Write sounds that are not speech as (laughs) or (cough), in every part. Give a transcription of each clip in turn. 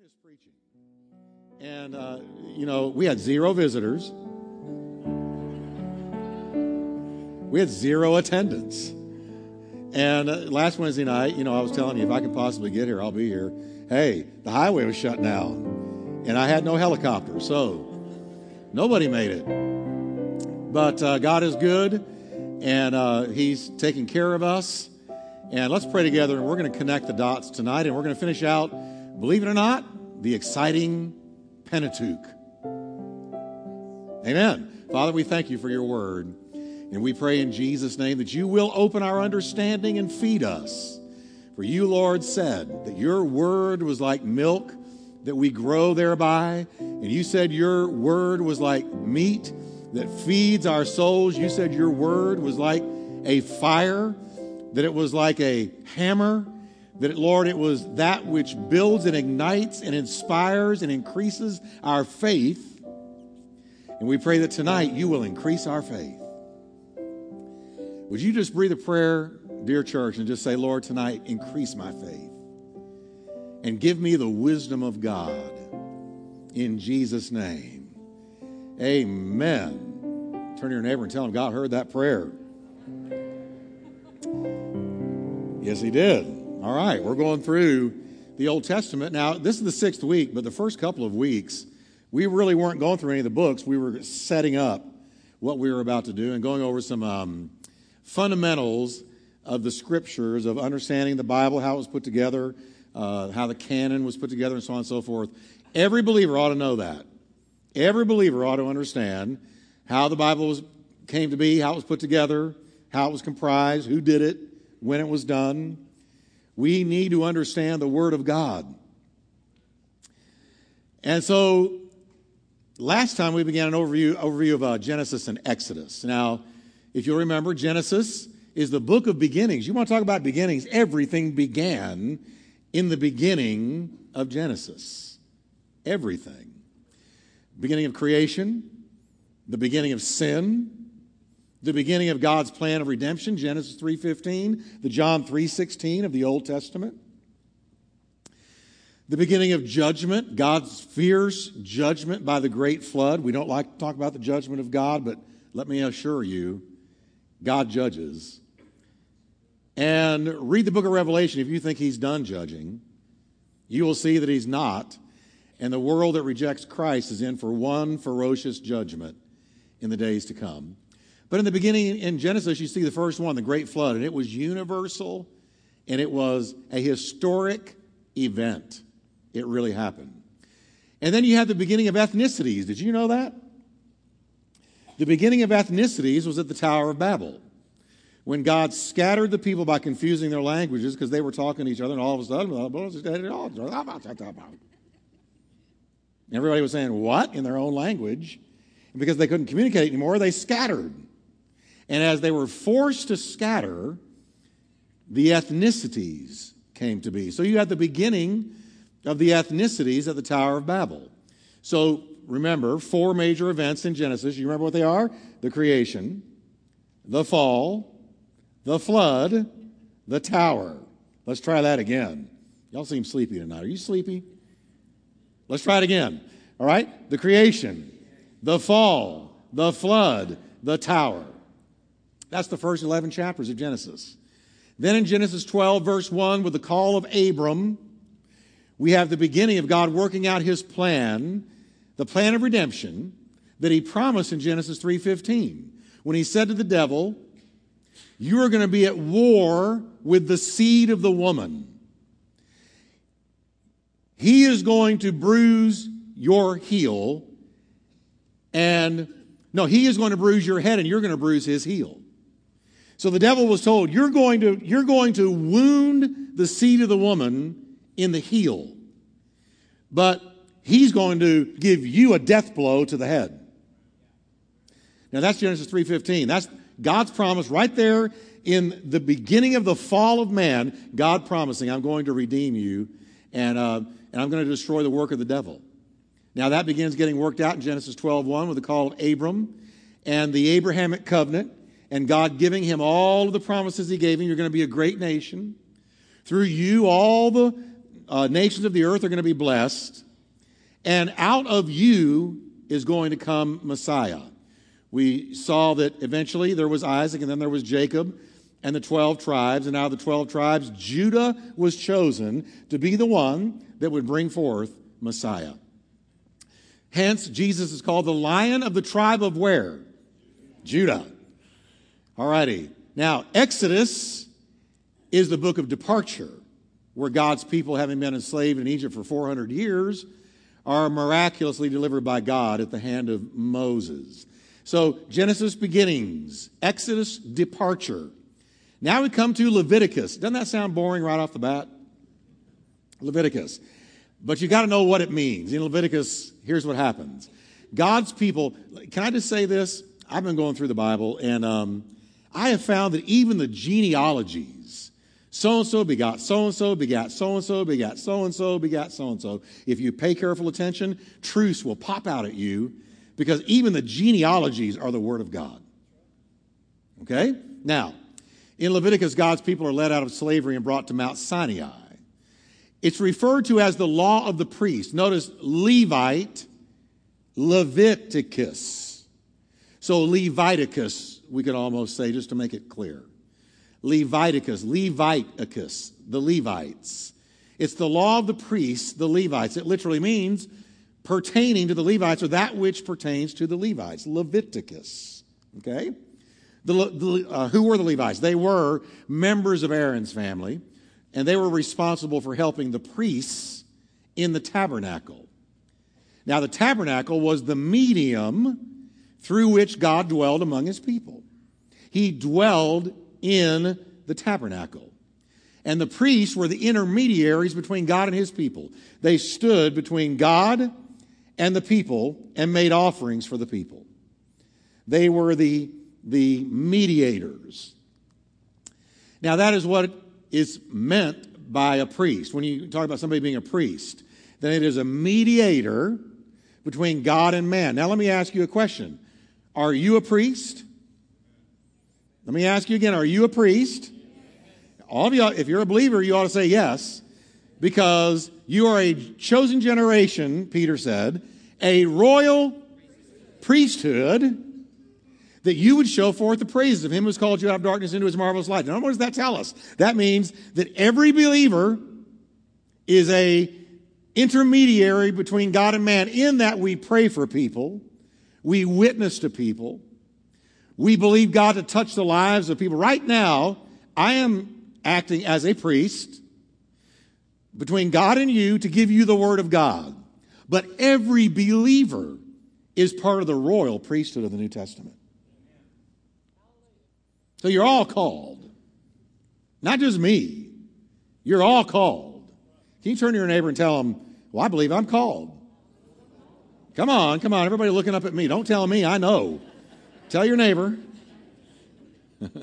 this preaching, and uh, you know, we had zero visitors. We had zero attendance. And uh, last Wednesday night, you know, I was telling you if I could possibly get here, I'll be here. Hey, the highway was shut down, and I had no helicopter, so nobody made it. But uh, God is good, and uh, He's taking care of us. And let's pray together, and we're going to connect the dots tonight, and we're going to finish out, believe it or not, the exciting Pentateuch. Amen. Father, we thank you for your word. And we pray in Jesus' name that you will open our understanding and feed us. For you, Lord, said that your word was like milk that we grow thereby. And you said your word was like meat that feeds our souls. You said your word was like a fire, that it was like a hammer, that, Lord, it was that which builds and ignites and inspires and increases our faith. And we pray that tonight you will increase our faith. Would you just breathe a prayer, dear church, and just say, Lord, tonight, increase my faith and give me the wisdom of God in Jesus' name. Amen. Turn to your neighbor and tell him God heard that prayer. Yes, he did. All right, we're going through the Old Testament. Now, this is the sixth week, but the first couple of weeks, we really weren't going through any of the books. We were setting up what we were about to do and going over some um, fundamentals of the scriptures, of understanding the Bible, how it was put together, uh, how the canon was put together, and so on and so forth. Every believer ought to know that. Every believer ought to understand how the Bible was, came to be, how it was put together, how it was comprised, who did it, when it was done. We need to understand the Word of God. And so, last time we began an overview, overview of uh, Genesis and Exodus. Now, if you'll remember, Genesis is the book of beginnings. You want to talk about beginnings? Everything began in the beginning of Genesis. Everything. Beginning of creation, the beginning of sin, the beginning of God's plan of redemption, Genesis 3:15, the John 3:16 of the Old Testament. The beginning of judgment, God's fierce judgment by the great flood. We don't like to talk about the judgment of God, but let me assure you, God judges. And read the book of Revelation if you think he's done judging. You will see that he's not. And the world that rejects Christ is in for one ferocious judgment in the days to come. But in the beginning, in Genesis, you see the first one, the great flood, and it was universal and it was a historic event. It really happened. And then you have the beginning of ethnicities. Did you know that? The beginning of ethnicities was at the Tower of Babel. When God scattered the people by confusing their languages because they were talking to each other, and all of a sudden, everybody was saying, What? in their own language. And because they couldn't communicate anymore, they scattered. And as they were forced to scatter, the ethnicities came to be. So you had the beginning of the ethnicities at the Tower of Babel. So remember, four major events in Genesis. You remember what they are? The creation, the fall, the flood, the tower. Let's try that again. Y'all seem sleepy tonight. Are you sleepy? Let's try it again. All right? The creation, the fall, the flood, the tower. That's the first 11 chapters of Genesis. Then in Genesis 12, verse 1, with the call of Abram, we have the beginning of God working out his plan the plan of redemption that he promised in Genesis 3:15 when he said to the devil, "You are going to be at war with the seed of the woman. He is going to bruise your heel and no, he is going to bruise your head and you're going to bruise his heel." So the devil was told, "You're going to you're going to wound the seed of the woman in the heel." But he's going to give you a death blow to the head. Now that's Genesis 3:15. That's God's promise right there in the beginning of the fall of man. God promising, "I'm going to redeem you, and uh, and I'm going to destroy the work of the devil." Now that begins getting worked out in Genesis 12:1 with the call of Abram and the Abrahamic covenant, and God giving him all of the promises He gave him. You're going to be a great nation. Through you, all the uh, nations of the earth are going to be blessed, and out of you is going to come Messiah. We saw that eventually there was Isaac, and then there was Jacob and the 12 tribes. And out of the 12 tribes, Judah was chosen to be the one that would bring forth Messiah. Hence, Jesus is called the lion of the tribe of where? Judah. All righty. Now, Exodus is the book of departure, where God's people, having been enslaved in Egypt for 400 years, are miraculously delivered by God at the hand of Moses. So, Genesis beginnings, Exodus departure. Now we come to Leviticus. Doesn't that sound boring right off the bat? Leviticus. But you got to know what it means. In Leviticus, here's what happens God's people, can I just say this? I've been going through the Bible, and um, I have found that even the genealogies, so and so begot so and so, begot, so and so, begot, so and so, begot, so and so. If you pay careful attention, truths will pop out at you because even the genealogies are the Word of God. Okay? Now, in Leviticus, God's people are led out of slavery and brought to Mount Sinai. It's referred to as the law of the priest. Notice Levite, Leviticus. So Leviticus, we could almost say, just to make it clear. Leviticus, Leviticus, the Levites. It's the law of the priests, the Levites. It literally means pertaining to the Levites or that which pertains to the Levites. Leviticus. Okay? The, the, uh, who were the Levites? They were members of Aaron's family, and they were responsible for helping the priests in the tabernacle. Now, the tabernacle was the medium through which God dwelled among his people. He dwelled in the tabernacle. And the priests were the intermediaries between God and his people. They stood between God and the people and made offerings for the people. They were the the mediators. Now, that is what is meant by a priest. When you talk about somebody being a priest, then it is a mediator between God and man. Now, let me ask you a question Are you a priest? Let me ask you again Are you a priest? All of you, if you're a believer, you ought to say yes, because you are a chosen generation, Peter said, a royal priesthood that you would show forth the praises of him who's called you out of darkness into his marvelous light. Now, what does that tell us? That means that every believer is a intermediary between God and man in that we pray for people, we witness to people, we believe God to touch the lives of people. Right now, I am acting as a priest between God and you to give you the word of God. But every believer is part of the royal priesthood of the New Testament. So you're all called. Not just me. You're all called. Can you turn to your neighbor and tell them, Well, I believe I'm called? Come on, come on. Everybody looking up at me. Don't tell me, I know. Tell your neighbor. (laughs)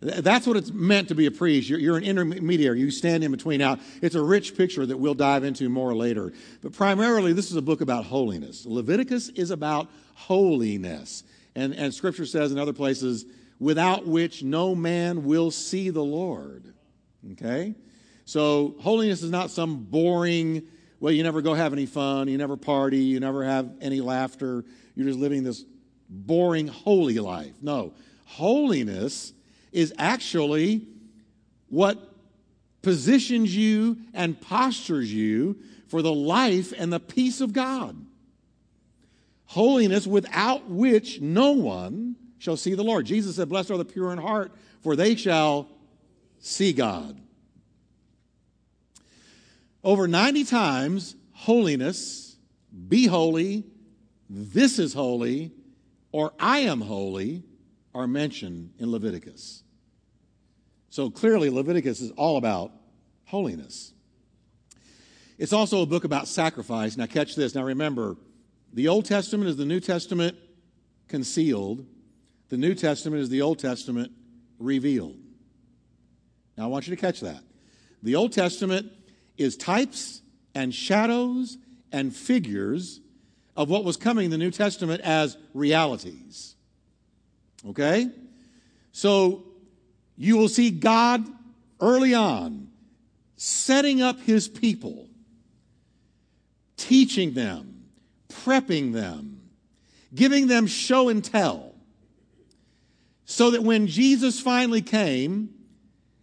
That's what it's meant to be a priest. You're, you're, an intermediary. You stand in between. Now, it's a rich picture that we'll dive into more later. But primarily, this is a book about holiness. Leviticus is about holiness. And, and scripture says in other places, without which no man will see the Lord. Okay? So holiness is not some boring, well, you never go have any fun, you never party, you never have any laughter, you're just living this boring, holy life. No. Holiness is actually what positions you and postures you for the life and the peace of God holiness without which no one shall see the Lord. Jesus said, Blessed are the pure in heart, for they shall see God. Over 90 times, holiness, be holy, this is holy, or I am holy are mentioned in Leviticus. So clearly, Leviticus is all about holiness. It's also a book about sacrifice. Now, catch this. Now, remember, the Old Testament is the New Testament concealed, the New Testament is the Old Testament revealed. Now, I want you to catch that. The Old Testament is types and shadows and figures of what was coming in the New Testament as realities. Okay? So, you will see God early on setting up his people, teaching them, prepping them, giving them show and tell, so that when Jesus finally came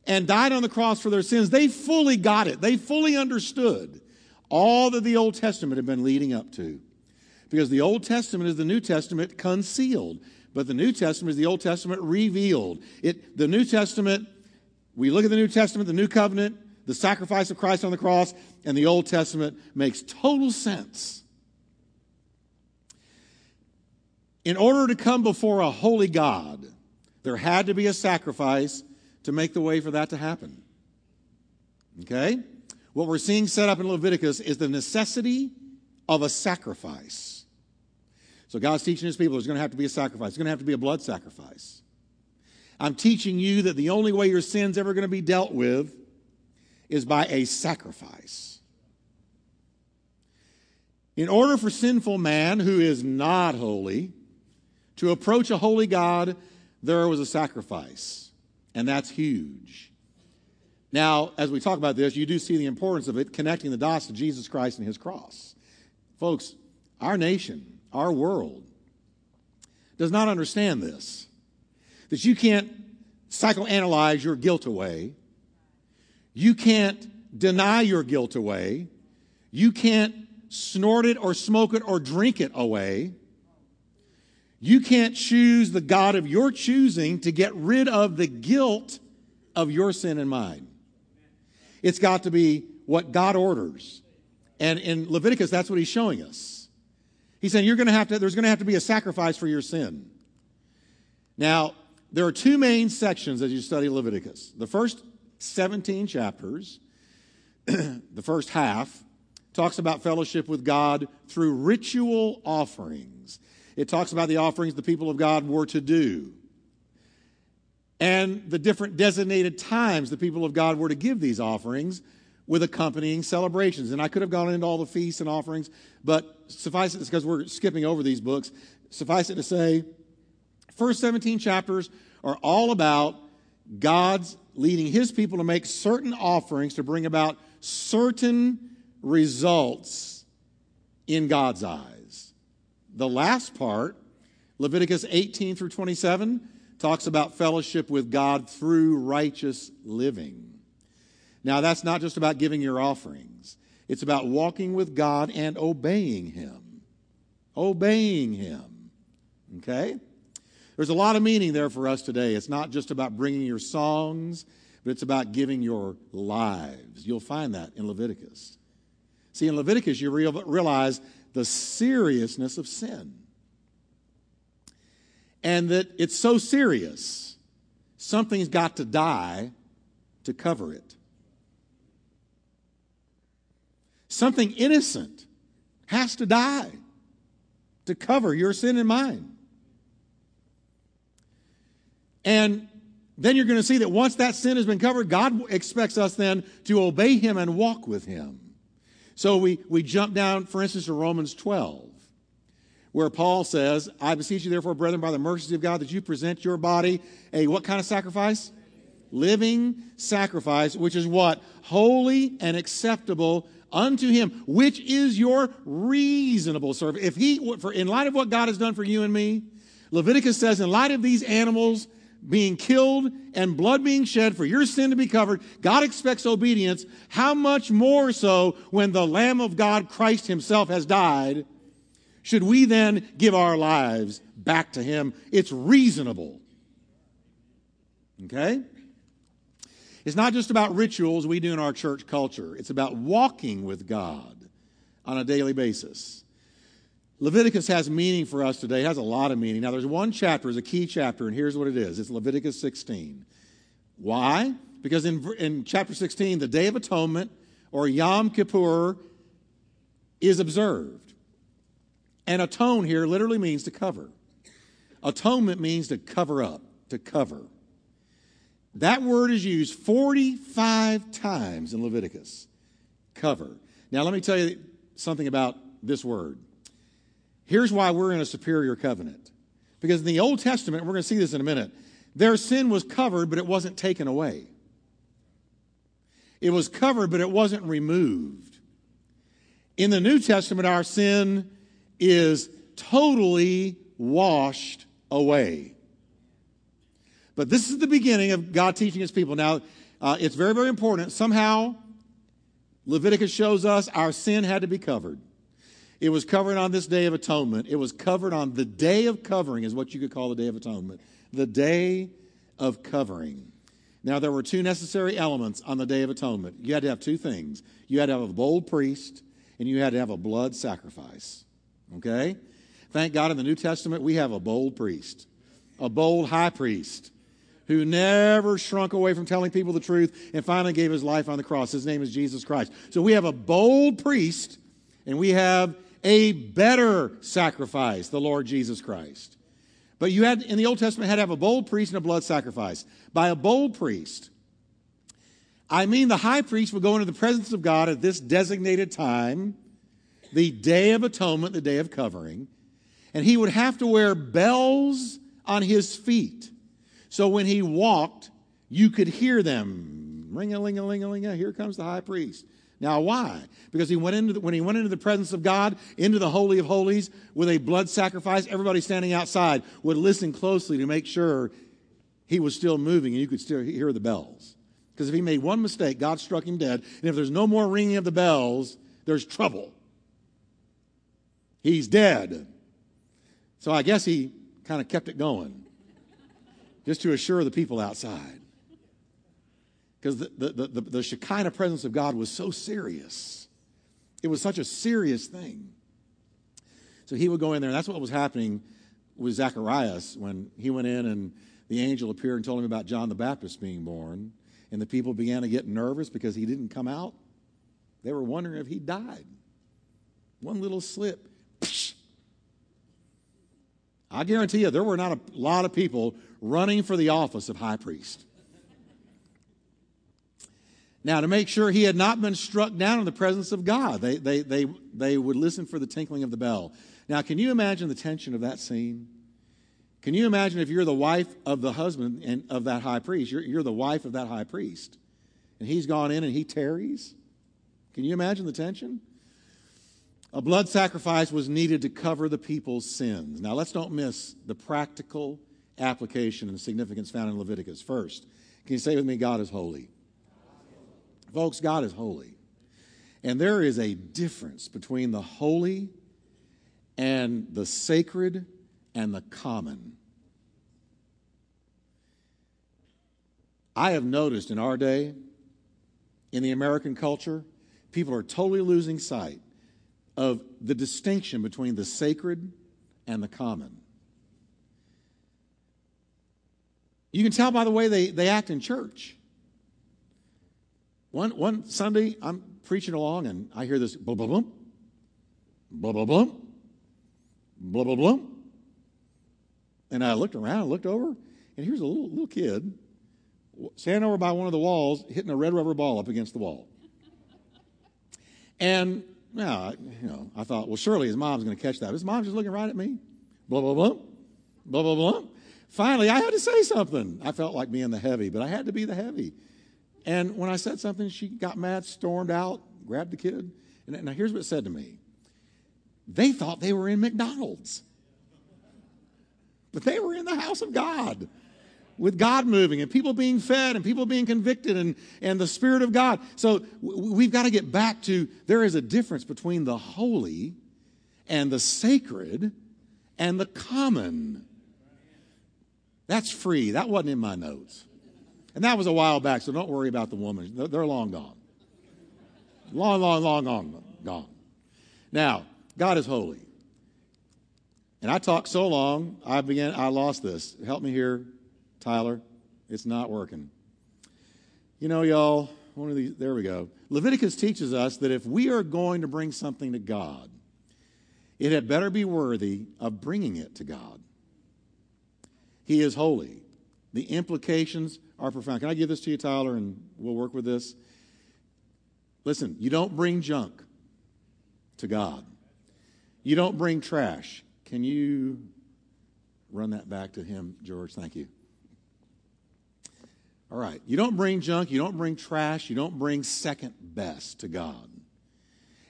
and died on the cross for their sins, they fully got it. They fully understood all that the Old Testament had been leading up to. Because the Old Testament is the New Testament concealed, but the New Testament is the Old Testament revealed. It, the New Testament, we look at the New Testament, the New Covenant, the sacrifice of Christ on the cross, and the Old Testament makes total sense. In order to come before a holy God, there had to be a sacrifice to make the way for that to happen. Okay? What we're seeing set up in Leviticus is the necessity of a sacrifice. So God's teaching his people there's going to have to be a sacrifice. It's going to have to be a blood sacrifice. I'm teaching you that the only way your sin's ever going to be dealt with is by a sacrifice. In order for sinful man who is not holy to approach a holy God, there was a sacrifice. And that's huge. Now, as we talk about this, you do see the importance of it connecting the dots to Jesus Christ and his cross. Folks, our nation, our world, does not understand this. That you can't psychoanalyze your guilt away. You can't deny your guilt away. You can't snort it or smoke it or drink it away. You can't choose the God of your choosing to get rid of the guilt of your sin and mine. It's got to be what God orders. And in Leviticus, that's what he's showing us. He's saying you're going to have to, there's going to have to be a sacrifice for your sin. Now, there are two main sections as you study Leviticus. The first 17 chapters, (clears throat) the first half, talks about fellowship with God through ritual offerings. It talks about the offerings the people of God were to do and the different designated times the people of God were to give these offerings with accompanying celebrations. And I could have gone into all the feasts and offerings, but suffice it because we're skipping over these books, suffice it to say, first 17 chapters are all about God's leading his people to make certain offerings to bring about certain results in God's eyes. The last part, Leviticus 18 through 27, talks about fellowship with God through righteous living. Now, that's not just about giving your offerings, it's about walking with God and obeying Him. Obeying Him. Okay? There's a lot of meaning there for us today. It's not just about bringing your songs, but it's about giving your lives. You'll find that in Leviticus. See, in Leviticus, you realize the seriousness of sin. And that it's so serious, something's got to die to cover it. Something innocent has to die to cover your sin and mine. And then you're going to see that once that sin has been covered, God expects us then to obey Him and walk with Him. So we, we jump down, for instance, to Romans 12, where Paul says, I beseech you, therefore, brethren, by the mercies of God, that you present your body a what kind of sacrifice? Living sacrifice, which is what? Holy and acceptable unto him, which is your reasonable service. If he, for in light of what God has done for you and me, Leviticus says, in light of these animals being killed and blood being shed for your sin to be covered, God expects obedience. How much more so when the Lamb of God, Christ Himself, has died? Should we then give our lives back to Him? It's reasonable. Okay? It's not just about rituals we do in our church culture, it's about walking with God on a daily basis. Leviticus has meaning for us today, it has a lot of meaning. Now, there's one chapter, is a key chapter, and here's what it is it's Leviticus 16. Why? Because in, in chapter 16, the Day of Atonement, or Yom Kippur, is observed. And atone here literally means to cover. Atonement means to cover up, to cover. That word is used 45 times in Leviticus. Cover. Now, let me tell you something about this word. Here's why we're in a superior covenant. Because in the Old Testament, we're going to see this in a minute, their sin was covered, but it wasn't taken away. It was covered, but it wasn't removed. In the New Testament, our sin is totally washed away. But this is the beginning of God teaching his people. Now, uh, it's very, very important. Somehow, Leviticus shows us our sin had to be covered. It was covered on this day of atonement. It was covered on the day of covering, is what you could call the day of atonement. The day of covering. Now, there were two necessary elements on the day of atonement. You had to have two things you had to have a bold priest, and you had to have a blood sacrifice. Okay? Thank God in the New Testament, we have a bold priest, a bold high priest who never shrunk away from telling people the truth and finally gave his life on the cross. His name is Jesus Christ. So we have a bold priest and we have a better sacrifice, the Lord Jesus Christ. But you had, in the Old Testament, had to have a bold priest and a blood sacrifice. By a bold priest, I mean the high priest would go into the presence of God at this designated time, the Day of Atonement, the Day of Covering, and he would have to wear bells on his feet so when he walked, you could hear them. Ring a ling a ling a ling. Here comes the high priest. Now, why? Because he went into the, when he went into the presence of God, into the holy of holies with a blood sacrifice. Everybody standing outside would listen closely to make sure he was still moving and you could still hear the bells. Because if he made one mistake, God struck him dead. And if there's no more ringing of the bells, there's trouble. He's dead. So I guess he kind of kept it going just to assure the people outside. Because the, the, the, the, Shekinah presence of God was so serious. It was such a serious thing. So he would go in there, and that's what was happening with Zacharias when he went in and the angel appeared and told him about John the Baptist being born. And the people began to get nervous because he didn't come out. They were wondering if he died. One little slip. Psh, I guarantee you, there were not a lot of people running for the office of high priest. Now, to make sure he had not been struck down in the presence of God, they, they, they, they would listen for the tinkling of the bell. Now, can you imagine the tension of that scene? Can you imagine if you're the wife of the husband and of that high priest? You're, you're the wife of that high priest, and he's gone in and he tarries. Can you imagine the tension? A blood sacrifice was needed to cover the people's sins. Now, let's don't miss the practical application and significance found in Leviticus. First, can you say with me, God is holy? Folks, God is holy. And there is a difference between the holy and the sacred and the common. I have noticed in our day, in the American culture, people are totally losing sight of the distinction between the sacred and the common. You can tell by the way they, they act in church. One, one Sunday, I'm preaching along and I hear this blah, blah, blah, blah, blah, blah, blah, blah, blah. And I looked around, looked over, and here's a little, little kid standing over by one of the walls, hitting a red rubber ball up against the wall. And now, you know, I thought, well, surely his mom's going to catch that. His mom's just looking right at me. Blah, blah, blah. Blah, blah, blah. Finally, I had to say something. I felt like being the heavy, but I had to be the heavy. And when I said something, she got mad, stormed out, grabbed the kid. And now here's what it said to me. They thought they were in McDonald's. But they were in the house of God with God moving and people being fed and people being convicted and, and the Spirit of God. So we've got to get back to there is a difference between the holy and the sacred and the common. That's free. That wasn't in my notes. And that was a while back, so don't worry about the woman. They're long gone. Long, long, long, long gone. Now, God is holy. And I talked so long, I began I lost this. Help me here. Tyler, it's not working. You know, y'all, one of these, there we go. Leviticus teaches us that if we are going to bring something to God, it had better be worthy of bringing it to God. He is holy. The implications are profound. Can I give this to you, Tyler, and we'll work with this? Listen, you don't bring junk to God. You don't bring trash. Can you run that back to him, George? Thank you. All right. You don't bring junk, you don't bring trash, you don't bring second best to God.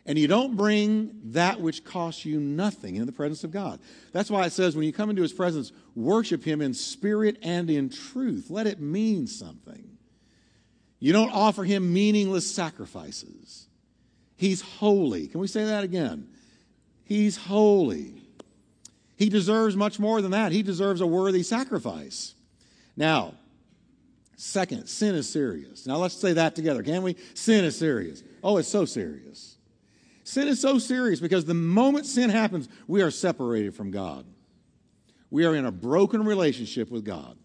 And you don't bring that which costs you nothing in the presence of God. That's why it says when you come into his presence, worship him in spirit and in truth. Let it mean something. You don't offer him meaningless sacrifices. He's holy. Can we say that again? He's holy. He deserves much more than that. He deserves a worthy sacrifice. Now, second, sin is serious. Now let's say that together, can we? Sin is serious. Oh, it's so serious. Sin is so serious because the moment sin happens, we are separated from God. We are in a broken relationship with God.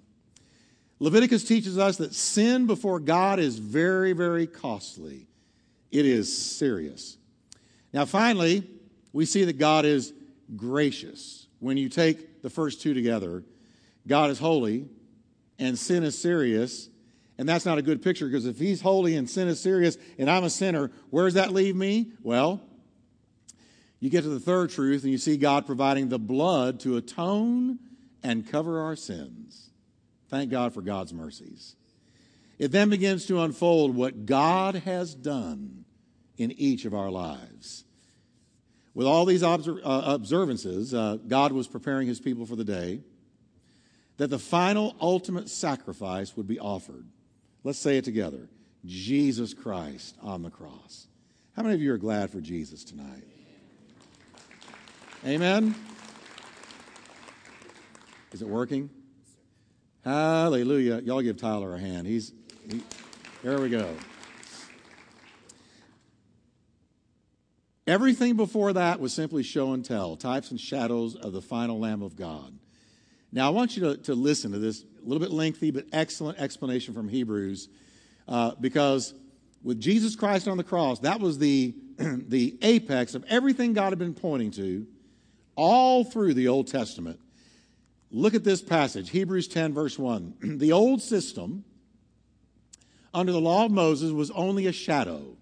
Leviticus teaches us that sin before God is very, very costly. It is serious. Now, finally, we see that God is gracious. When you take the first two together, God is holy and sin is serious. And that's not a good picture because if he's holy and sin is serious and I'm a sinner, where does that leave me? Well, you get to the third truth and you see God providing the blood to atone and cover our sins. Thank God for God's mercies. It then begins to unfold what God has done in each of our lives. With all these uh, observances, uh, God was preparing his people for the day that the final ultimate sacrifice would be offered. Let's say it together Jesus Christ on the cross. How many of you are glad for Jesus tonight? Amen? Is it working? Hallelujah. Y'all give Tyler a hand. He's, he, there we go. Everything before that was simply show and tell, types and shadows of the final Lamb of God. Now, I want you to, to listen to this a little bit lengthy, but excellent explanation from Hebrews, uh, because with Jesus Christ on the cross, that was the, (clears throat) the apex of everything God had been pointing to all through the Old Testament. Look at this passage, Hebrews 10, verse 1. (clears throat) the old system under the law of Moses was only a shadow,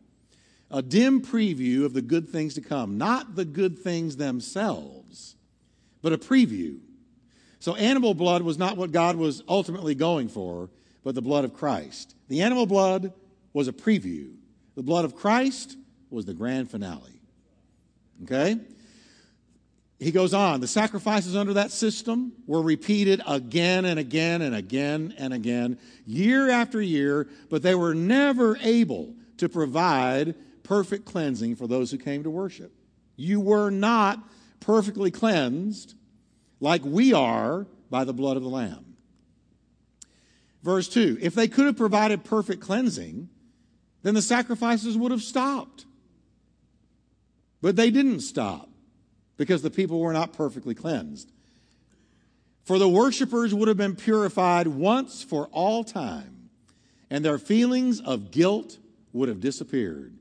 a dim preview of the good things to come, not the good things themselves, but a preview. So, animal blood was not what God was ultimately going for, but the blood of Christ. The animal blood was a preview, the blood of Christ was the grand finale. Okay? he goes on, the sacrifices under that system were repeated again and again and again and again, year after year, but they were never able to provide perfect cleansing for those who came to worship. You were not perfectly cleansed like we are by the blood of the Lamb. Verse 2 If they could have provided perfect cleansing, then the sacrifices would have stopped. But they didn't stop because the people were not perfectly cleansed. For the worshippers would have been purified once for all time, and their feelings of guilt would have disappeared.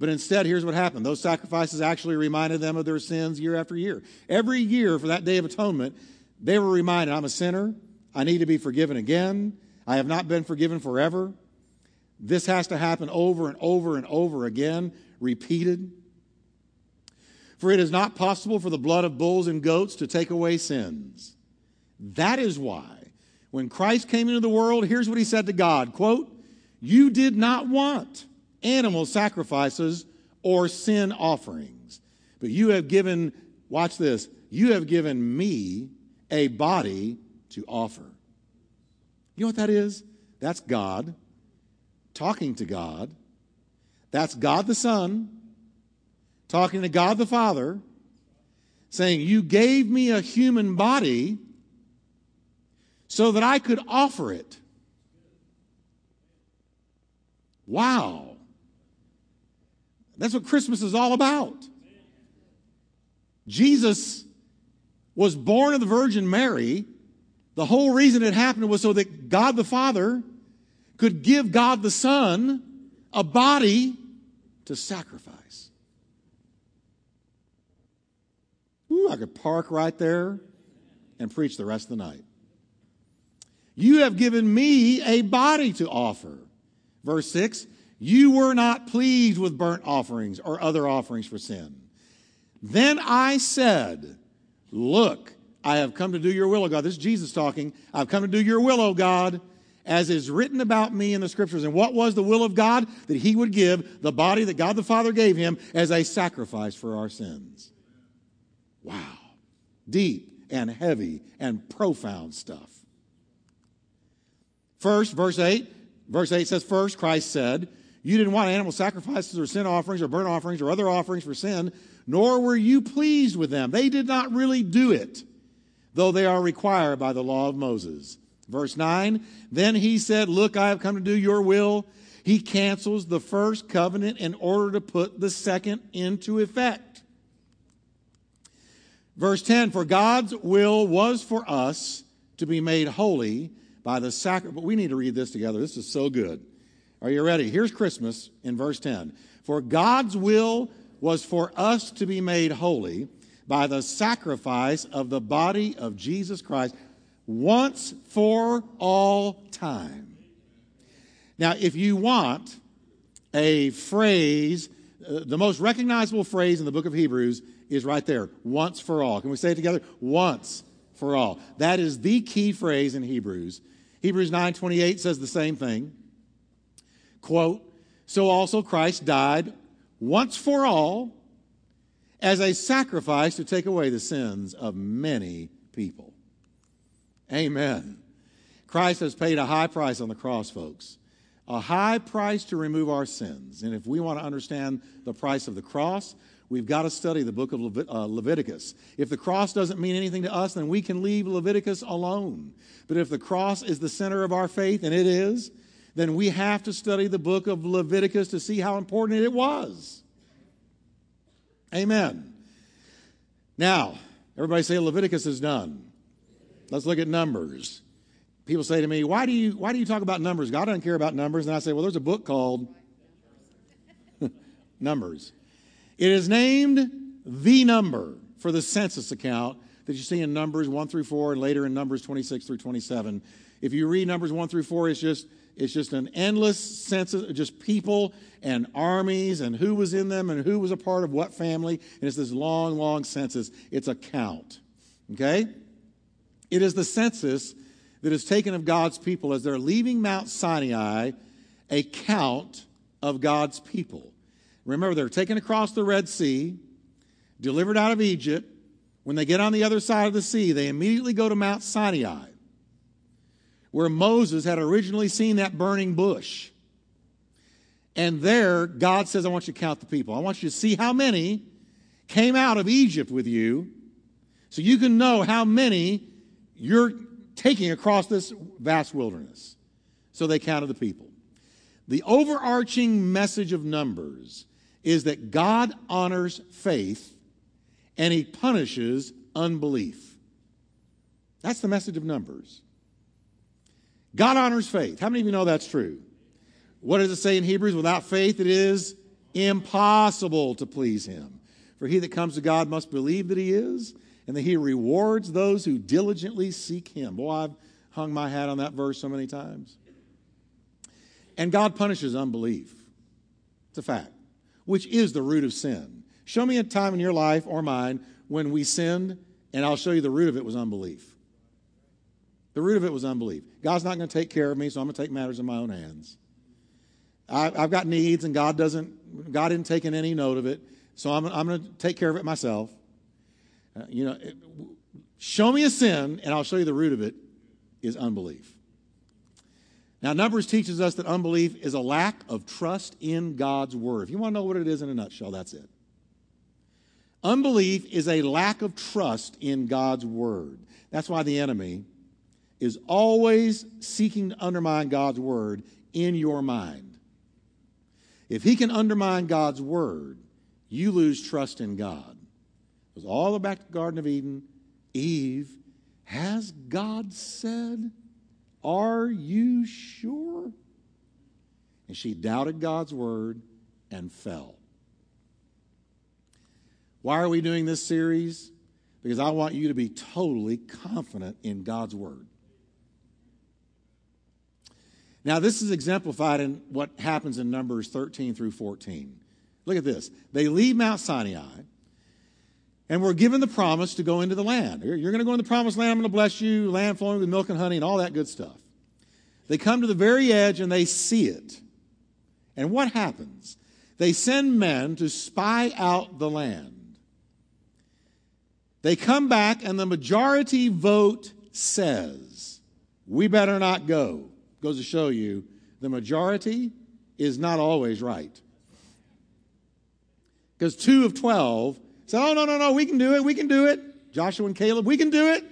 But instead, here's what happened those sacrifices actually reminded them of their sins year after year. Every year for that Day of Atonement, they were reminded I'm a sinner, I need to be forgiven again, I have not been forgiven forever. This has to happen over and over and over again, repeated. For it is not possible for the blood of bulls and goats to take away sins. That is why when Christ came into the world, here's what he said to God, quote, "You did not want animal sacrifices or sin offerings, but you have given watch this, you have given me a body to offer." You know what that is? That's God talking to God. That's God the Son talking to God the Father, saying, You gave me a human body so that I could offer it. Wow. That's what Christmas is all about. Jesus was born of the Virgin Mary. The whole reason it happened was so that God the Father could give God the Son a body to sacrifice. Ooh, I could park right there and preach the rest of the night. You have given me a body to offer. Verse 6 You were not pleased with burnt offerings or other offerings for sin. Then I said, Look, I have come to do your will, O God. This is Jesus talking. I've come to do your will, O God, as is written about me in the scriptures. And what was the will of God? That he would give the body that God the Father gave him as a sacrifice for our sins. Wow. Deep and heavy and profound stuff. First, verse 8, verse 8 says, First, Christ said, You didn't want animal sacrifices or sin offerings or burnt offerings or other offerings for sin, nor were you pleased with them. They did not really do it, though they are required by the law of Moses. Verse 9, then he said, Look, I have come to do your will. He cancels the first covenant in order to put the second into effect. Verse 10, for God's will was for us to be made holy by the sacrifice. But we need to read this together. This is so good. Are you ready? Here's Christmas in verse 10. For God's will was for us to be made holy by the sacrifice of the body of Jesus Christ once for all time. Now, if you want a phrase, uh, the most recognizable phrase in the book of Hebrews is right there once for all. Can we say it together? Once for all. That is the key phrase in Hebrews. Hebrews 9:28 says the same thing. Quote, so also Christ died once for all as a sacrifice to take away the sins of many people. Amen. Christ has paid a high price on the cross, folks. A high price to remove our sins. And if we want to understand the price of the cross, we've got to study the book of Levit- uh, Leviticus. If the cross doesn't mean anything to us, then we can leave Leviticus alone. But if the cross is the center of our faith, and it is, then we have to study the book of Leviticus to see how important it was. Amen. Now, everybody say Leviticus is done. Let's look at numbers. People say to me, why do, you, why do you talk about numbers? God doesn't care about numbers. And I say, well, there's a book called (laughs) Numbers. It is named the number for the census account that you see in Numbers 1 through 4 and later in Numbers 26 through 27. If you read Numbers 1 through 4, it's just, it's just an endless census, just people and armies and who was in them and who was a part of what family. And it's this long, long census. It's a count. Okay? It is the census that is taken of God's people as they're leaving Mount Sinai, a count of God's people. Remember, they're taken across the Red Sea, delivered out of Egypt. When they get on the other side of the sea, they immediately go to Mount Sinai, where Moses had originally seen that burning bush. And there, God says, I want you to count the people. I want you to see how many came out of Egypt with you so you can know how many you're taking across this vast wilderness. So they counted the people. The overarching message of Numbers is that God honors faith and he punishes unbelief. That's the message of Numbers. God honors faith. How many of you know that's true? What does it say in Hebrews? Without faith, it is impossible to please him. For he that comes to God must believe that he is, and that he rewards those who diligently seek him. Boy, I've hung my hat on that verse so many times. And God punishes unbelief. It's a fact, which is the root of sin. Show me a time in your life or mine when we sinned, and I'll show you the root of it was unbelief. The root of it was unbelief. God's not going to take care of me, so I'm going to take matters in my own hands. I, have got needs, and God doesn't. God isn't taking any note of it, so I'm, I'm going to take care of it myself. Uh, you know, it, show me a sin, and I'll show you the root of it is unbelief. Now, Numbers teaches us that unbelief is a lack of trust in God's word. If you want to know what it is in a nutshell, that's it. Unbelief is a lack of trust in God's word. That's why the enemy is always seeking to undermine God's word in your mind. If he can undermine God's word, you lose trust in God It was all back to the Garden of Eden. Eve, has God said, Are you sure? And she doubted God's word and fell. Why are we doing this series? Because I want you to be totally confident in God's word. Now, this is exemplified in what happens in Numbers 13 through 14. Look at this. They leave Mount Sinai and we're given the promise to go into the land. You're, going to go into the promised land. I'm going to bless you, land flowing with milk and honey, and all that good stuff. They come to the very edge and they see it. And what happens? They send men to spy out the land. They come back, and the majority vote says, We better not go. Goes to show you the majority is not always right. Because two of 12 said, Oh, no, no, no, we can do it, we can do it. Joshua and Caleb, we can do it.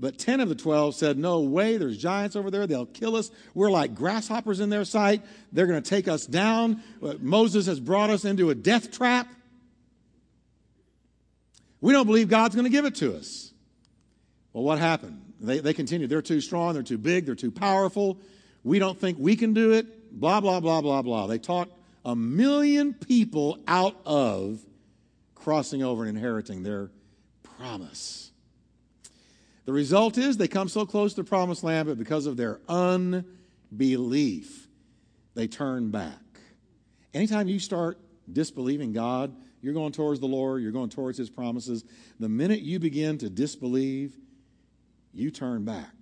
But 10 of the 12 said, No way, there's giants over there. They'll kill us. We're like grasshoppers in their sight. They're going to take us down. Uh, Moses has brought us into a death trap. We don't believe God's going to give it to us. Well, what happened? They, they continued. They're too strong. They're too big. They're too powerful. We don't think we can do it. Blah, blah, blah, blah, blah. They talked a million people out of crossing over and inheriting their promise. The result is they come so close to the promised land, but because of their unbelief, they turn back. Anytime you start disbelieving God, you're going towards the Lord, you're going towards His promises. The minute you begin to disbelieve, you turn back.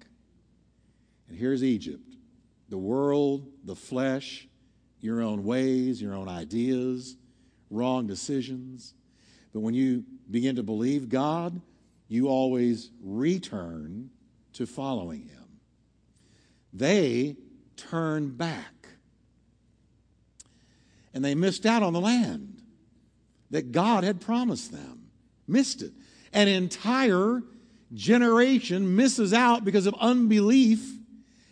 And here's Egypt the world, the flesh, your own ways, your own ideas, wrong decisions. But when you begin to believe God, you always return to following Him. They turn back. And they missed out on the land that God had promised them. Missed it. An entire generation misses out because of unbelief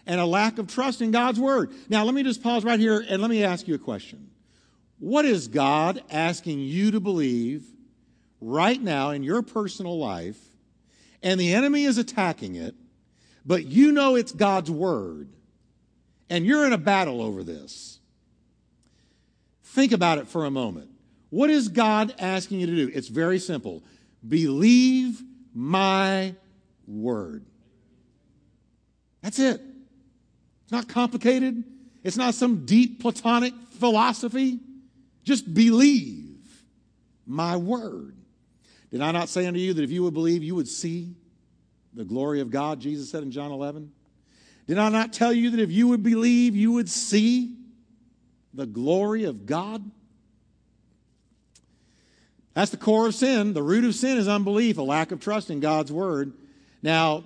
and a lack of trust in God's word. Now, let me just pause right here and let me ask you a question. What is God asking you to believe right now in your personal life, and the enemy is attacking it, but you know it's God's word, and you're in a battle over this? Think about it for a moment. What is God asking you to do? It's very simple. Believe my word. That's it. It's not complicated. It's not some deep Platonic philosophy. Just believe my word. Did I not say unto you that if you would believe, you would see the glory of God, Jesus said in John 11? Did I not tell you that if you would believe, you would see the glory of God? That's the core of sin. The root of sin is unbelief, a lack of trust in God's word. Now,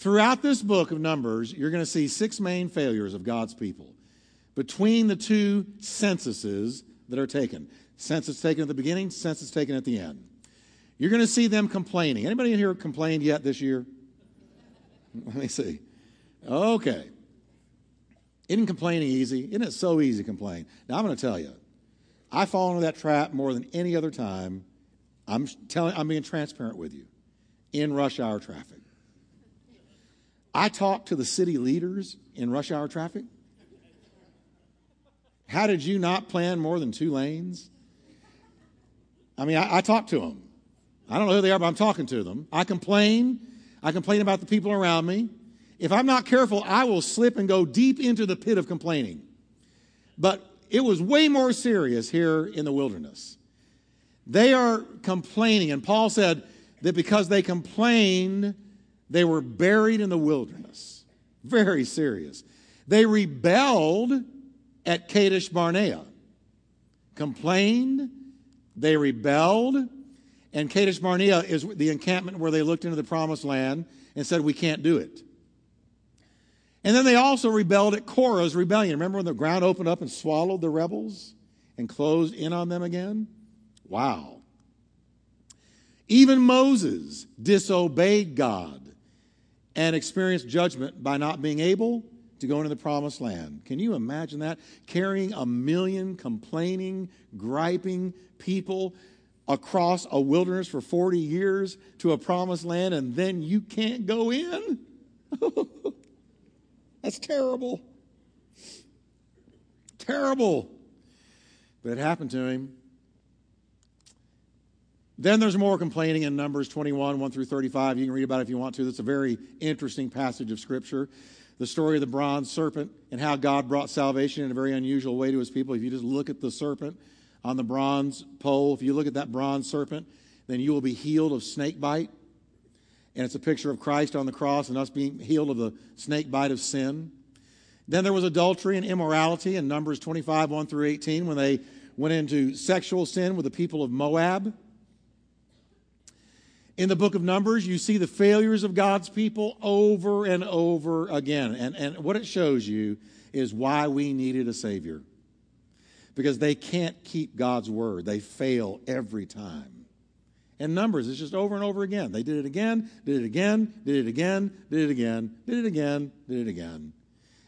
throughout this book of Numbers, you're going to see six main failures of God's people between the two censuses that are taken. Census taken at the beginning, census taken at the end. You're going to see them complaining. Anybody in here complained yet this year? Let me see. Okay. Isn't complaining easy? Isn't it so easy to complain? Now, I'm going to tell you, I fall into that trap more than any other time. I'm, telling, I'm being transparent with you in rush hour traffic. I talk to the city leaders in rush hour traffic. How did you not plan more than two lanes? I mean, I, I talk to them. I don't know who they are, but I'm talking to them. I complain. I complain about the people around me. If I'm not careful, I will slip and go deep into the pit of complaining. But it was way more serious here in the wilderness. They are complaining, and Paul said that because they complained, they were buried in the wilderness. Very serious. They rebelled at Kadesh Barnea, complained, they rebelled, and Kadesh Barnea is the encampment where they looked into the promised land and said, We can't do it. And then they also rebelled at Korah's rebellion. Remember when the ground opened up and swallowed the rebels and closed in on them again? Wow. Even Moses disobeyed God and experience judgment by not being able to go into the promised land. Can you imagine that? Carrying a million complaining, griping people across a wilderness for 40 years to a promised land and then you can't go in? (laughs) That's terrible. Terrible. But it happened to him. Then there's more complaining in Numbers 21, 1 through 35. You can read about it if you want to. That's a very interesting passage of Scripture. The story of the bronze serpent and how God brought salvation in a very unusual way to his people. If you just look at the serpent, on the bronze pole. If you look at that bronze serpent, then you will be healed of snake bite. And it's a picture of Christ on the cross and us being healed of the snake bite of sin. Then there was adultery and immorality in Numbers 25, 1 through 18, when they went into sexual sin with the people of Moab. In the book of Numbers, you see the failures of God's people over and over again. And, and what it shows you is why we needed a Savior. Because they can't keep God's word, they fail every time. And Numbers, it's just over and over again. They did it again, did it again, did it again, did it again, did it again, did it again.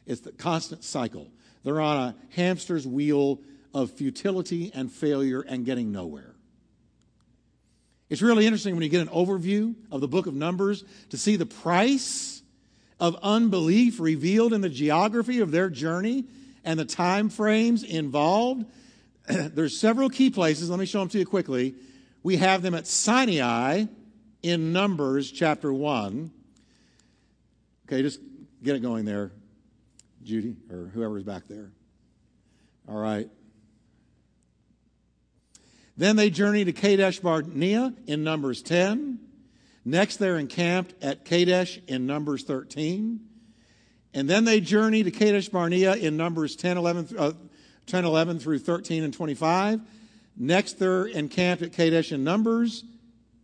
It's the constant cycle. They're on a hamster's wheel of futility and failure and getting nowhere. It's really interesting when you get an overview of the book of Numbers to see the price of unbelief revealed in the geography of their journey and the time frames involved. (clears throat) There's several key places. Let me show them to you quickly. We have them at Sinai in Numbers chapter 1. Okay, just get it going there. Judy, or whoever's back there. All right. Then they journeyed to Kadesh Barnea in Numbers 10. Next, they're encamped at Kadesh in Numbers 13. And then they journey to Kadesh Barnea in Numbers 10 11, uh, 10, 11 through 13 and 25. Next, they're encamped at Kadesh in Numbers.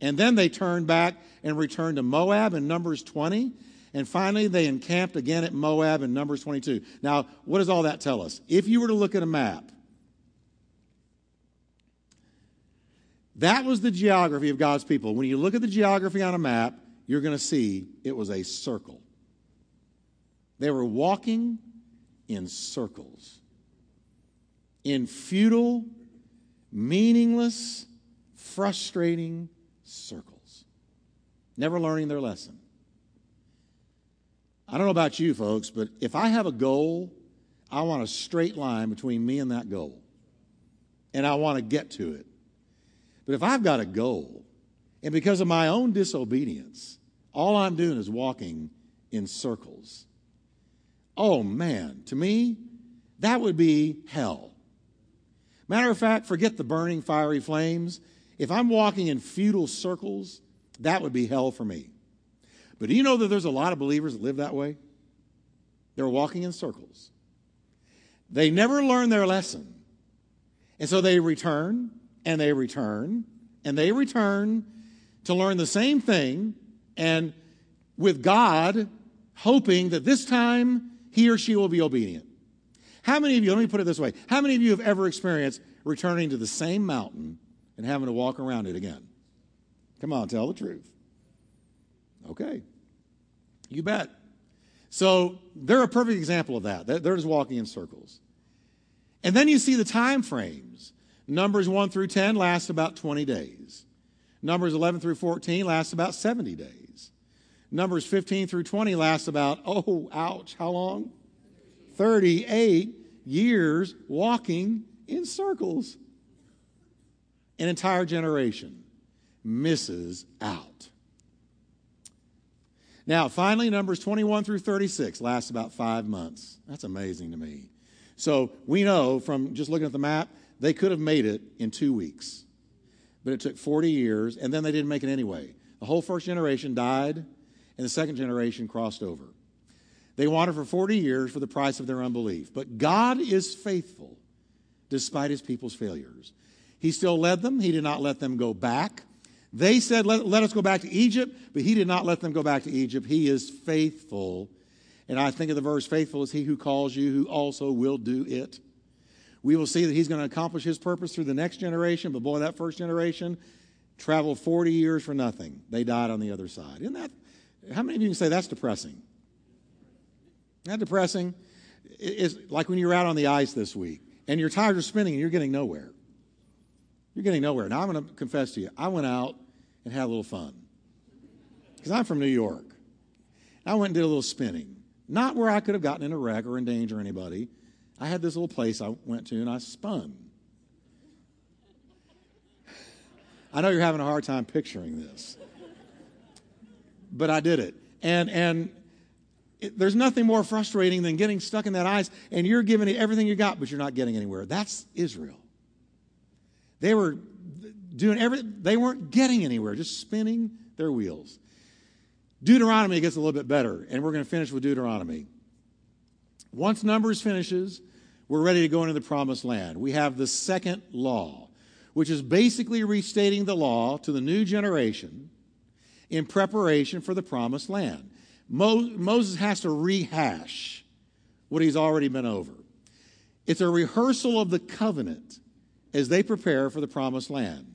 And then they turn back and return to Moab in Numbers 20. And finally, they encamped again at Moab in Numbers 22. Now, what does all that tell us? If you were to look at a map, that was the geography of God's people. When you look at the geography on a map, you're going to see it was a circle. They were walking in circles, in futile, meaningless, frustrating circles, never learning their lesson. I don't know about you folks, but if I have a goal, I want a straight line between me and that goal. And I want to get to it. But if I've got a goal, and because of my own disobedience, all I'm doing is walking in circles. Oh man, to me, that would be hell. Matter of fact, forget the burning fiery flames. If I'm walking in futile circles, that would be hell for me. But do you know that there's a lot of believers that live that way? They're walking in circles. They never learn their lesson. And so they return and they return and they return to learn the same thing and with God hoping that this time he or she will be obedient. How many of you, let me put it this way, how many of you have ever experienced returning to the same mountain and having to walk around it again? Come on, tell the truth. Okay. You bet. So they're a perfect example of that. They're just walking in circles. And then you see the time frames. Numbers 1 through 10 last about 20 days. Numbers 11 through 14 last about 70 days. Numbers 15 through 20 last about, oh, ouch, how long? 38 years walking in circles. An entire generation misses out. Now, finally, Numbers 21 through 36 lasts about five months. That's amazing to me. So we know from just looking at the map, they could have made it in two weeks. But it took 40 years, and then they didn't make it anyway. The whole first generation died, and the second generation crossed over. They wandered for 40 years for the price of their unbelief. But God is faithful despite his people's failures. He still led them, he did not let them go back. They said, let, let, us go back to Egypt, but he did not let them go back to Egypt. He is faithful. And I think of the verse, faithful is he who calls you, who also will do it. We will see that he's going to accomplish his purpose through the next generation, but boy, that first generation traveled 40 years for nothing. They died on the other side. Isn't that, how many of you can say that's depressing? Isn't that depressing? It's like when you're out on the ice this week and your tires are spinning and you're getting nowhere. You're getting nowhere. Now, I'm going to confess to you, I went out and had a little fun. Because I'm from New York. I went and did a little spinning. Not where I could have gotten in a wreck or endanger anybody. I had this little place I went to and I spun. I know you're having a hard time picturing this. But I did it. And, and it, there's nothing more frustrating than getting stuck in that ice and you're giving it everything you got, but you're not getting anywhere. That's Israel. They were doing everything, they weren't getting anywhere, just spinning their wheels. Deuteronomy gets a little bit better, and we're going to finish with Deuteronomy. Once Numbers finishes, we're ready to go into the promised land. We have the second law, which is basically restating the law to the new generation in preparation for the promised land. Mo- Moses has to rehash what he's already been over. It's a rehearsal of the covenant as they prepare for the promised land.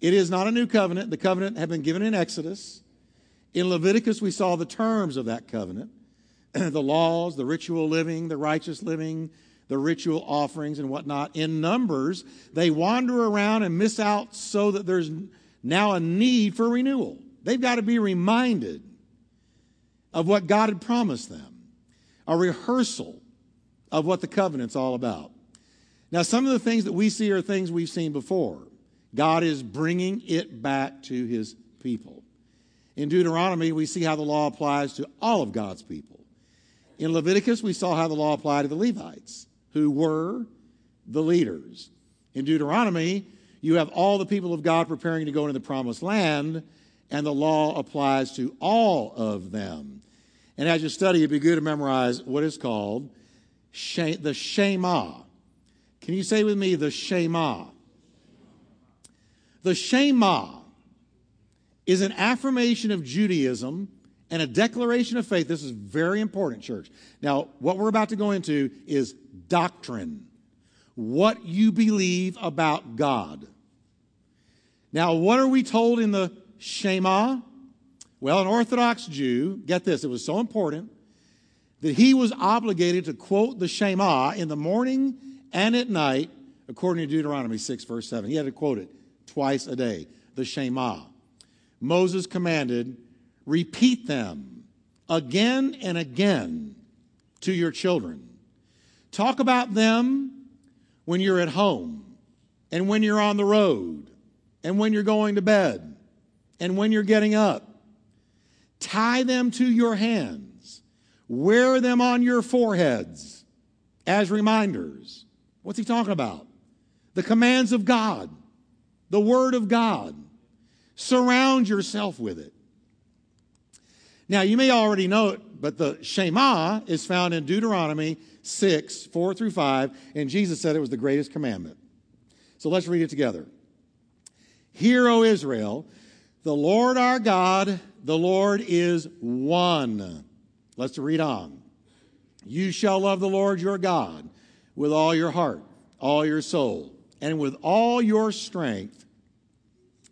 It is not a new covenant. The covenant had been given in Exodus. In Leviticus, we saw the terms of that covenant (clears throat) the laws, the ritual living, the righteous living, the ritual offerings, and whatnot. In Numbers, they wander around and miss out so that there's now a need for renewal. They've got to be reminded of what God had promised them, a rehearsal of what the covenant's all about. Now, some of the things that we see are things we've seen before. God is bringing it back to his people. In Deuteronomy, we see how the law applies to all of God's people. In Leviticus, we saw how the law applied to the Levites, who were the leaders. In Deuteronomy, you have all the people of God preparing to go into the promised land, and the law applies to all of them. And as you study, it'd be good to memorize what is called the Shema. Can you say with me the Shema? The Shema is an affirmation of Judaism and a declaration of faith. This is very important, church. Now, what we're about to go into is doctrine. What you believe about God. Now, what are we told in the Shema? Well, an Orthodox Jew, get this, it was so important that he was obligated to quote the Shema in the morning and at night, according to Deuteronomy 6, verse 7. He had to quote it twice a day, the Shema. Moses commanded, repeat them again and again to your children. Talk about them when you're at home and when you're on the road and when you're going to bed and when you're getting up. Tie them to your hands. Wear them on your foreheads as reminders. What's he talking about? The commands of God, the Word of God. Surround yourself with it. Now, you may already know it, but the Shema is found in Deuteronomy 6, 4 through 5, and Jesus said it was the greatest commandment. So let's read it together. Hear, O Israel, the Lord our God, the Lord is one. Let's read on. You shall love the Lord your God with all your heart, all your soul, and with all your strength.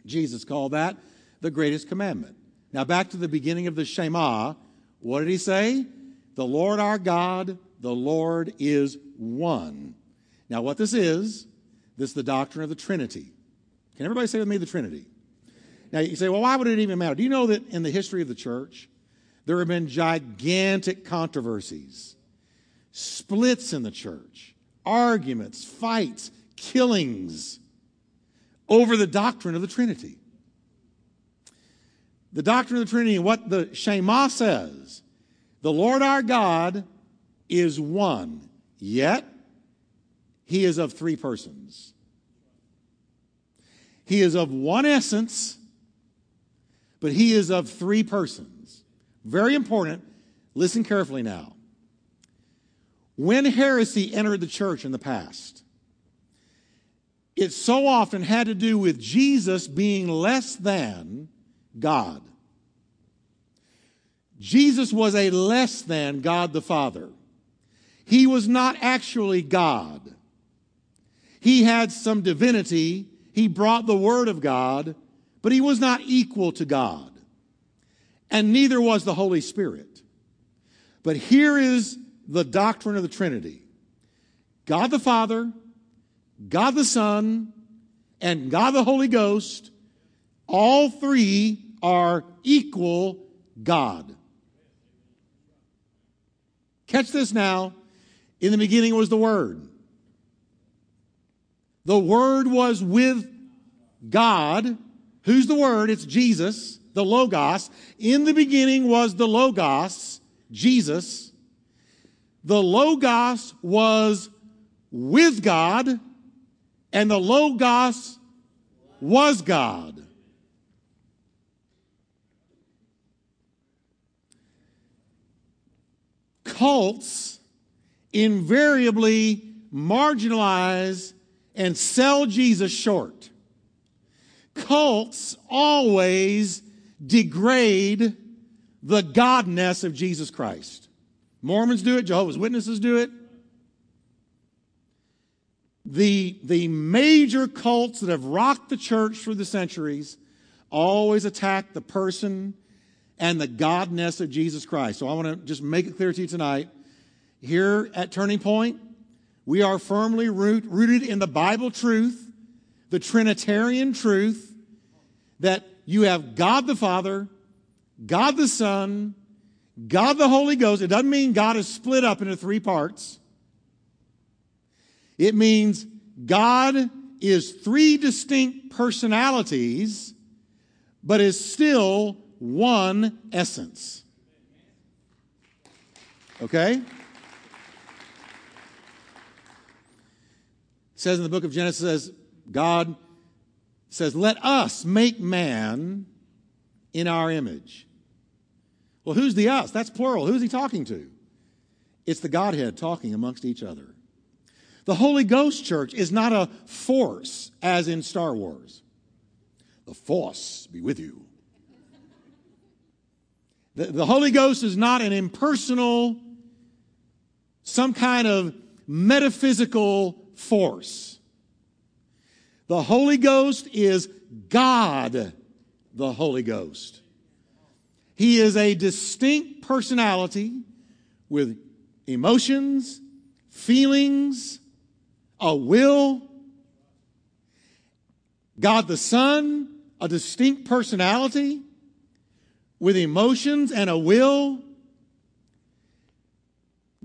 Jesus called that the greatest commandment. Now, back to the beginning of the Shema, what did he say? The Lord our God, the Lord is one. Now, what this is, this is the doctrine of the Trinity. Can everybody say with me the Trinity? Now, you say, well, why would it even matter? Do you know that in the history of the church, there have been gigantic controversies, splits in the church, arguments, fights, killings over the doctrine of the Trinity. The doctrine of the Trinity and what the Shema says the Lord our God is one, yet he is of three persons. He is of one essence, but he is of three persons. Very important. Listen carefully now. When heresy entered the church in the past, it so often had to do with Jesus being less than God. Jesus was a less than God the Father. He was not actually God. He had some divinity. He brought the Word of God, but he was not equal to God. And neither was the Holy Spirit. But here is the doctrine of the Trinity God the Father, God the Son, and God the Holy Ghost, all three are equal God. Catch this now. In the beginning was the Word. The Word was with God. Who's the Word? It's Jesus, the Logos. In the beginning was the Logos, Jesus. The Logos was with God and the Logos was God. Cults invariably marginalize and sell Jesus short. Cults always degrade the godness of Jesus Christ. Mormons do it, Jehovah's Witnesses do it. The, the major cults that have rocked the church through the centuries always attack the person and the godness of Jesus Christ. So I want to just make it clear to you tonight. Here at Turning Point, we are firmly root, rooted in the Bible truth, the Trinitarian truth, that you have God the Father, God the Son, God the Holy Ghost. It doesn't mean God is split up into three parts. It means God is three distinct personalities, but is still one essence. Okay? It says in the book of Genesis, God says, Let us make man in our image. Well, who's the us? That's plural. Who's he talking to? It's the Godhead talking amongst each other. The Holy Ghost church is not a force as in Star Wars. The force be with you. The, the Holy Ghost is not an impersonal, some kind of metaphysical force. The Holy Ghost is God, the Holy Ghost. He is a distinct personality with emotions, feelings, a will. God the Son, a distinct personality with emotions and a will.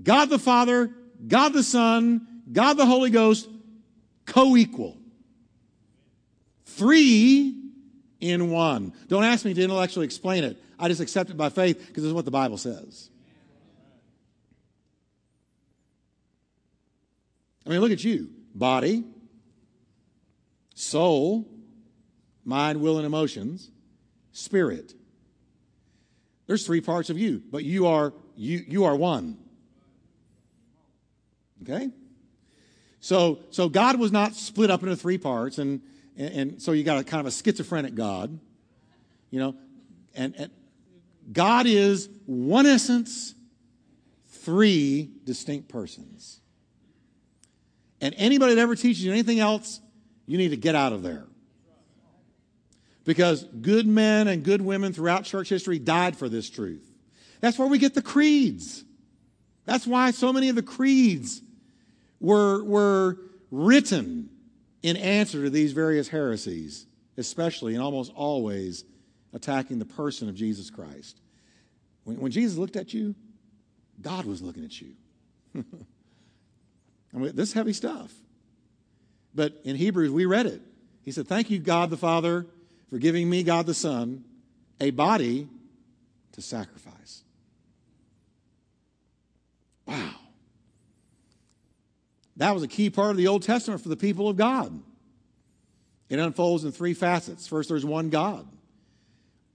God the Father, God the Son, God the Holy Ghost, co equal. Three in one. Don't ask me to intellectually explain it. I just accept it by faith because this is what the Bible says. I mean, look at you body, soul, mind, will, and emotions, spirit. There's three parts of you, but you are you you are one. Okay? So so God was not split up into three parts and and, and so you got a kind of a schizophrenic God. You know, and, and God is one essence, three distinct persons. And anybody that ever teaches you anything else, you need to get out of there. Because good men and good women throughout church history died for this truth. That's where we get the creeds. That's why so many of the creeds were, were written in answer to these various heresies, especially and almost always attacking the person of Jesus Christ. When, when Jesus looked at you, God was looking at you. (laughs) I mean, this is heavy stuff. But in Hebrews, we read it. He said, Thank you, God the Father, for giving me, God the Son, a body to sacrifice. Wow. That was a key part of the Old Testament for the people of God. It unfolds in three facets. First, there's one God.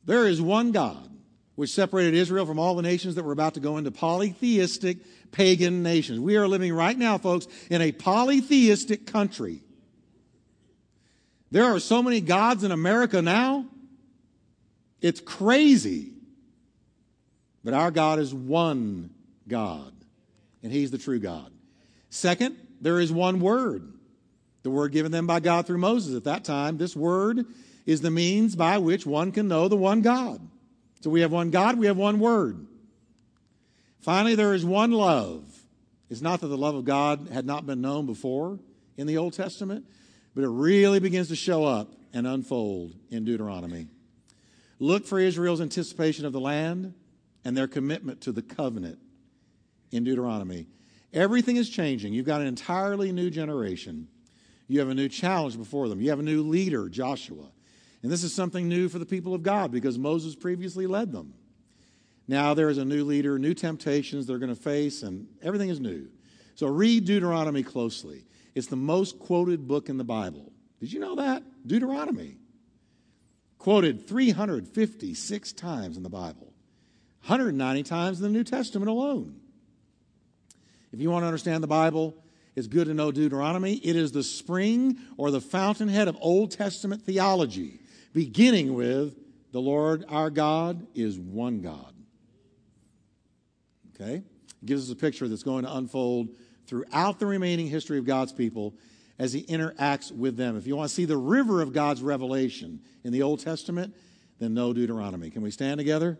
There is one God, which separated Israel from all the nations that were about to go into polytheistic pagan nations. We are living right now, folks, in a polytheistic country. There are so many gods in America now. It's crazy. But our God is one God, and He's the true God. Second, there is one word, the word given them by God through Moses at that time. This word is the means by which one can know the one God. So we have one God, we have one word. Finally, there is one love. It's not that the love of God had not been known before in the Old Testament, but it really begins to show up and unfold in Deuteronomy. Look for Israel's anticipation of the land and their commitment to the covenant in Deuteronomy. Everything is changing. You've got an entirely new generation. You have a new challenge before them. You have a new leader, Joshua. And this is something new for the people of God because Moses previously led them. Now there is a new leader, new temptations they're going to face, and everything is new. So read Deuteronomy closely. It's the most quoted book in the Bible. Did you know that? Deuteronomy. Quoted 356 times in the Bible, 190 times in the New Testament alone. If you want to understand the Bible, it's good to know Deuteronomy. It is the spring or the fountainhead of Old Testament theology, beginning with the Lord our God is one God. Okay? It gives us a picture that's going to unfold throughout the remaining history of God's people as he interacts with them. If you want to see the river of God's revelation in the Old Testament, then know Deuteronomy. Can we stand together?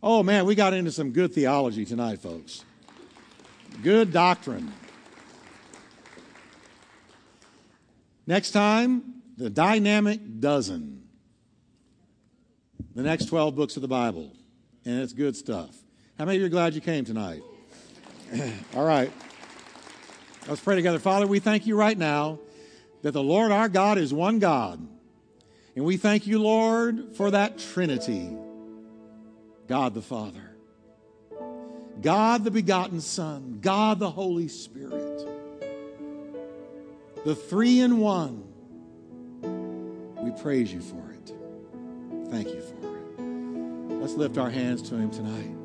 Oh man, we got into some good theology tonight, folks. Good doctrine. Next time, the dynamic dozen. The next 12 books of the Bible. And it's good stuff. How many of you are glad you came tonight? (clears throat) All right. Let's pray together. Father, we thank you right now that the Lord our God is one God. And we thank you, Lord, for that Trinity God the Father, God the begotten Son, God the Holy Spirit, the three in one. We praise you for it. Thank you for it. Let's lift our hands to Him tonight.